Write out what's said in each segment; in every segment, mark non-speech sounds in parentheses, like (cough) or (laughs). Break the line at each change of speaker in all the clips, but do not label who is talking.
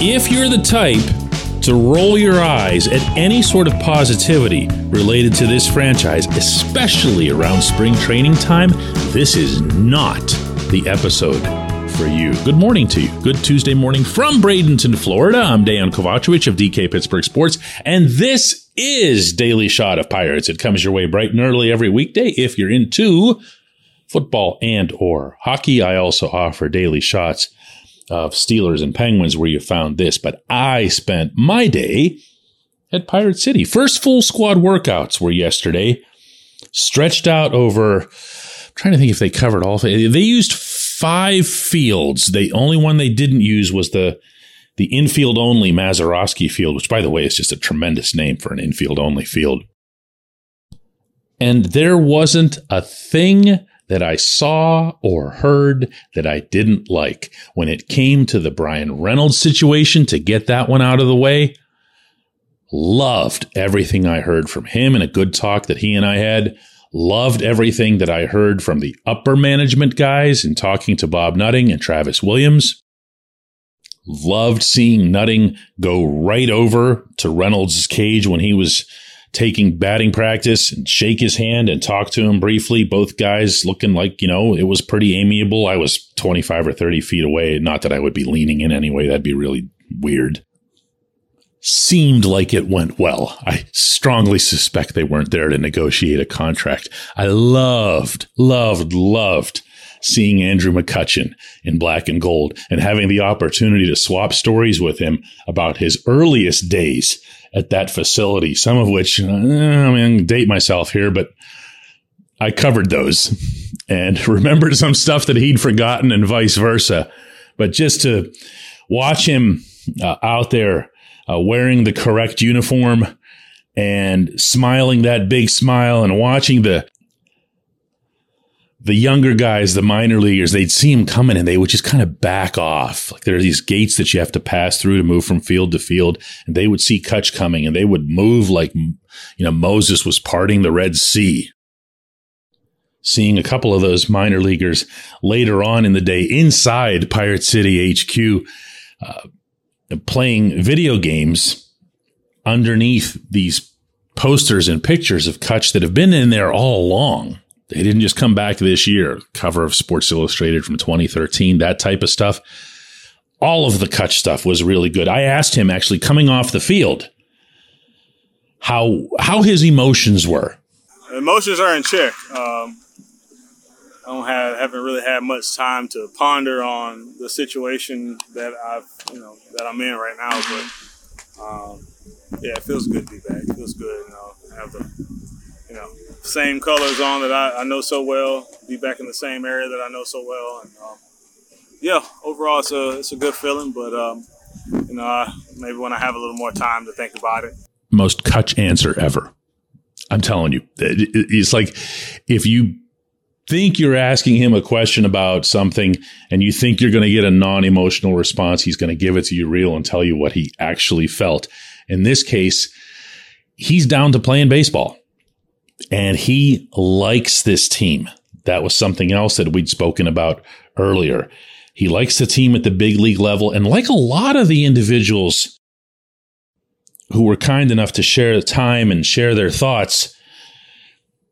If you're the type to roll your eyes at any sort of positivity related to this franchise, especially around spring training time, this is not the episode for you. Good morning to you. Good Tuesday morning from Bradenton, Florida. I'm Dejan Kovacevic of DK Pittsburgh Sports, and this is Daily Shot of Pirates. It comes your way bright and early every weekday if you're into football and or hockey. I also offer daily shots of Steelers and Penguins where you found this, but I spent my day at Pirate City. First full squad workouts were yesterday, stretched out over. I'm trying to think if they covered all. They used five fields. The only one they didn't use was the the infield only Mazeroski Field, which by the way is just a tremendous name for an infield only field. And there wasn't a thing that I saw or heard that I didn't like. When it came to the Bryan Reynolds situation, to get that one out of the way, loved everything I heard from him and a good talk that he and I had. Loved everything that I heard from the upper management guys in talking to Bob Nutting and Travis Williams. Loved seeing Nutting go right over to Reynolds' cage when he was taking batting practice and shake his hand and talk to him briefly. Both guys looking like, you know, it was pretty amiable. I was 25 or 30 feet away. Not that I would be leaning in anyway. That'd be really weird. Seemed like it went well. I strongly suspect they weren't there to negotiate a contract. I loved, loved, loved seeing Andrew McCutchen in black and gold and having the opportunity to swap stories with him about his earliest days at that facility, some of which, uh, I mean, date myself here, but I covered those and (laughs) remembered some stuff that he'd forgotten and vice versa. But just to watch him uh, out there uh, wearing the correct uniform and smiling that big smile and watching the the younger guys, the minor leaguers, they'd see him coming and they would just kind of back off. Like there are these gates that you have to pass through to move from field to field. And they would see Kutch coming and they would move like, you know, Moses was parting the Red Sea. Seeing a couple of those minor leaguers later on in the day inside Pirate City HQ, uh, playing video games underneath these posters and pictures of Kutch that have been in there all along they didn't just come back this year. Cover of Sports Illustrated from 2013, that type of stuff. All of the Kutch stuff was really good. I asked him actually coming off the field how how his emotions were.
Emotions are in check. Um, I don't have haven't really had much time to ponder on the situation that I've you know that I'm in right now, but um, yeah, it feels good to be back. It feels good, you know, have the you know same colors on that I, I, know so well. Be back in the same area that I know so well, and um, yeah, overall it's a it's a good feeling. But um, you know, uh, maybe when I have a little more time to think about it.
Most Kutch answer ever. I'm telling you, it's like if you think you're asking him a question about something and you think you're going to get a non-emotional response, he's going to give it to you real and tell you what he actually felt. In this case, he's down to playing baseball and he likes this team. That was something else that we'd spoken about earlier. He likes the team at the big league level. And like a lot of the individuals who were kind enough to share the time and share their thoughts,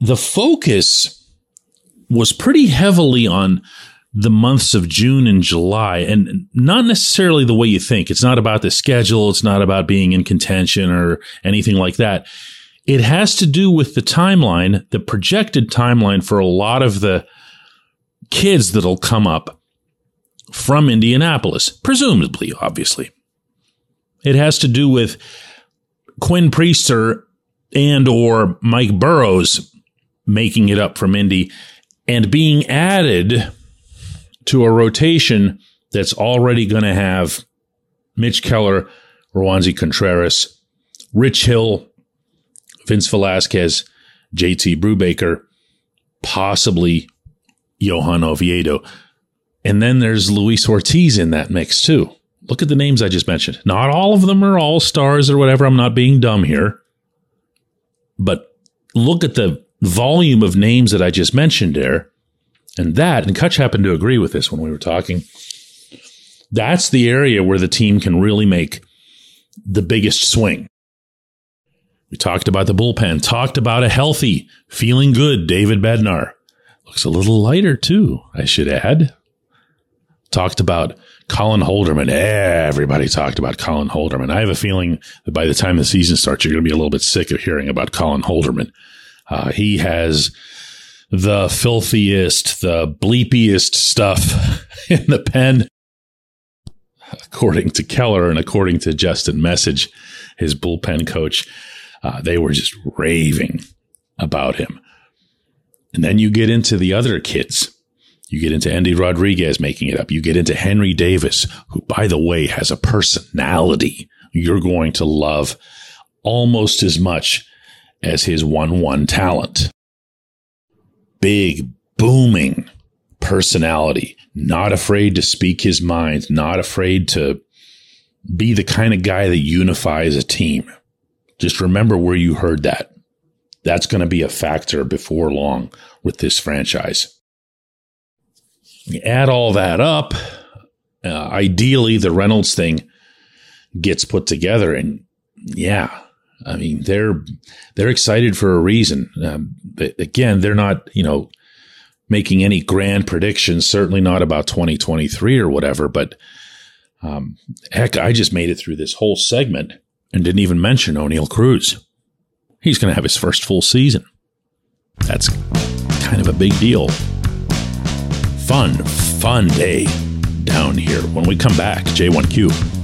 the focus was pretty heavily on the months of June and July, and not necessarily the way you think. It's not about the schedule. It's not about being in contention or anything like that. It has to do with the timeline, the projected timeline for a lot of the kids that'll come up from Indianapolis, presumably, obviously. It has to do with Quinn Priester and or Mike Burrows making it up from Indy and being added to a rotation that's already going to have Mitch Keller, Roansy Contreras, Rich Hill, Vince Velasquez, JT Brubaker, possibly Johan Oviedo. And then there's Luis Ortiz in that mix too. Look at the names I just mentioned. Not all of them are all stars or whatever. I'm not being dumb here. But look at the volume of names that I just mentioned there. And that, and Kutch happened to agree with this when we were talking. That's the area where the team can really make the biggest swing. We talked about the bullpen, talked about a healthy, feeling good David Bednar. Looks a little lighter too, I should add. Talked about Colin Holderman. Everybody talked about Colin Holderman. I have a feeling that by the time the season starts, you're going to be a little bit sick of hearing about Colin Holderman. Uh, he has the filthiest, the bleepiest stuff (laughs) in the pen, according to Keller and according to Justin Meccage, his bullpen coach. Uh, they were just raving about him. And then you get into the other kids. You get into Endy Rodriguez making it up. You get into Henry Davis, who, by the way, has a personality you're going to love almost as much as his 1 1 talent. Big, booming personality, not afraid to speak his mind, not afraid to be the kind of guy that unifies a team. Just remember where you heard that. That's going to be a factor before long with this franchise. You add all that up, uh, ideally, the Reynolds thing gets put together, and yeah, I mean, they're they're excited for a reason. Um, again, they're not, you know, making any grand predictions. Certainly not about 2023 or whatever. But um, heck, I just made it through this whole segment and didn't even mention Oneil Cruz. He's going to have his first full season. That's kind of a big deal. Fun, fun day down here. When we come back, J1Q.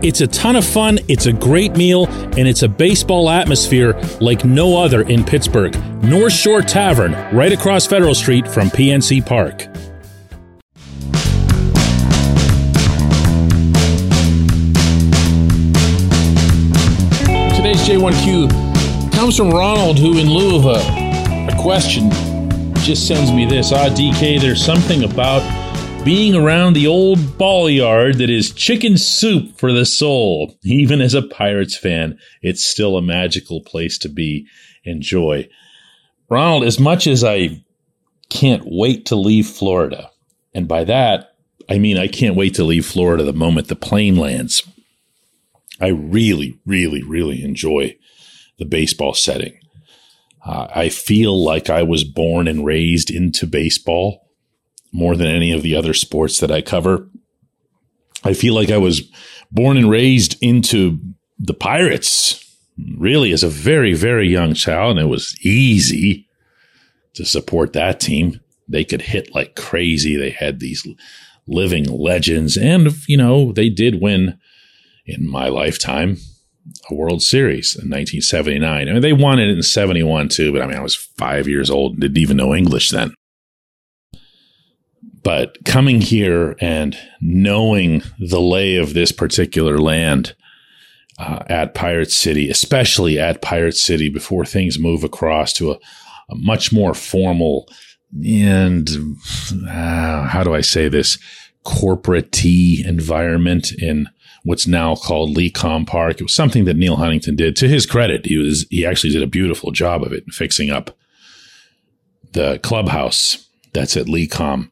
It's a ton of fun, it's a great meal, and it's a baseball atmosphere like no other in Pittsburgh. North Shore Tavern, right across Federal Street from PNC Park. Today's J1Q comes from Ronald, who, in lieu of a, a question, just sends me this. Ah, DK, there's something about being around the old ball yard that is chicken soup for the soul. (laughs) Even as a Pirates fan, it's still a magical place to be. Enjoy. Ronald, as much as I can't wait to leave Florida, and by that, I mean I can't wait to leave Florida the moment the plane lands. I really, really, really enjoy the baseball setting. Uh, I feel like I was born and raised into baseball more than any of the other sports that I cover. I feel like I was born and raised into the Pirates really as a very, very young child, and it was easy to support that team. They could hit like crazy. They had these living legends, and, you know, they did win in my lifetime a World Series in 1979. I mean, they won it in 71 too, but I mean, I was five years old and didn't even know English then. But coming here and knowing the lay of this particular land uh, at Pirate City, especially at Pirate City before things move across to a, a much more formal and uh, how do I say this corporate environment in what's now called Lecom Park. It was something that Neal Huntington did. To his credit, he was he actually did a beautiful job of it, fixing up the clubhouse that's at Lecom.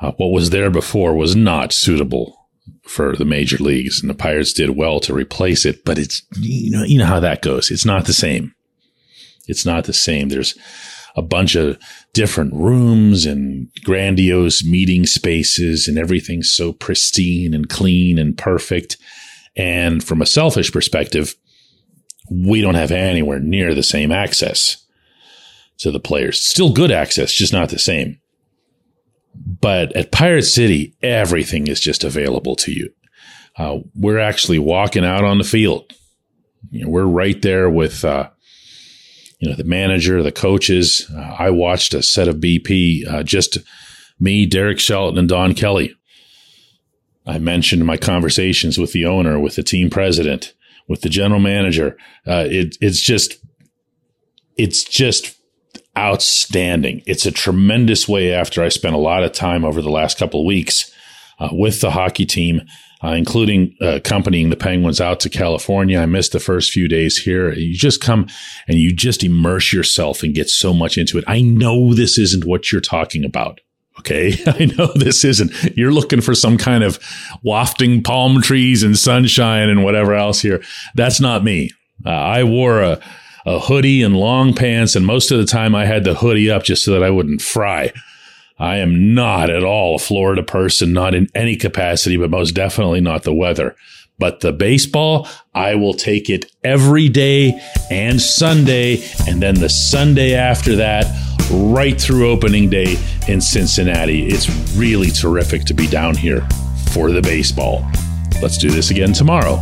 Uh, what was there before was not suitable for the major leagues, and the Pirates did well to replace it. But it's you know you know how that goes. It's not the same. It's not the same. There's a bunch of different rooms and grandiose meeting spaces, and everything's so pristine and clean and perfect. And from a selfish perspective, we don't have anywhere near the same access to the players. Still good access, just not the same. But at Pirate City, everything is just available to you. Uh, we're actually walking out on the field. You know, we're right there with, uh, you know, the manager, the coaches. Uh, I watched a set of BP, uh, just me, Derek Shelton, and Don Kelly. I mentioned my conversations with the owner, with the team president, with the general manager. Uh, it, it's just, it's just outstanding. It's a tremendous way after I spent a lot of time over the last couple of weeks uh, with the hockey team, uh, including uh, accompanying the Penguins out to California. I missed the first few days here. You just come and you just immerse yourself and get so much into it. I know this isn't what you're talking about. Okay. (laughs) I know this isn't. You're looking for some kind of wafting palm trees and sunshine and whatever else here. That's not me. Uh, I wore a, a hoodie and long pants, and most of the time I had the hoodie up just so that I wouldn't fry. I am not at all a Florida person, not in any capacity, but most definitely not the weather. But the baseball, I will take it every day and Sunday, and then the Sunday after that, right through opening day in Cincinnati. It's really terrific to be down here for the baseball. Let's do this again tomorrow.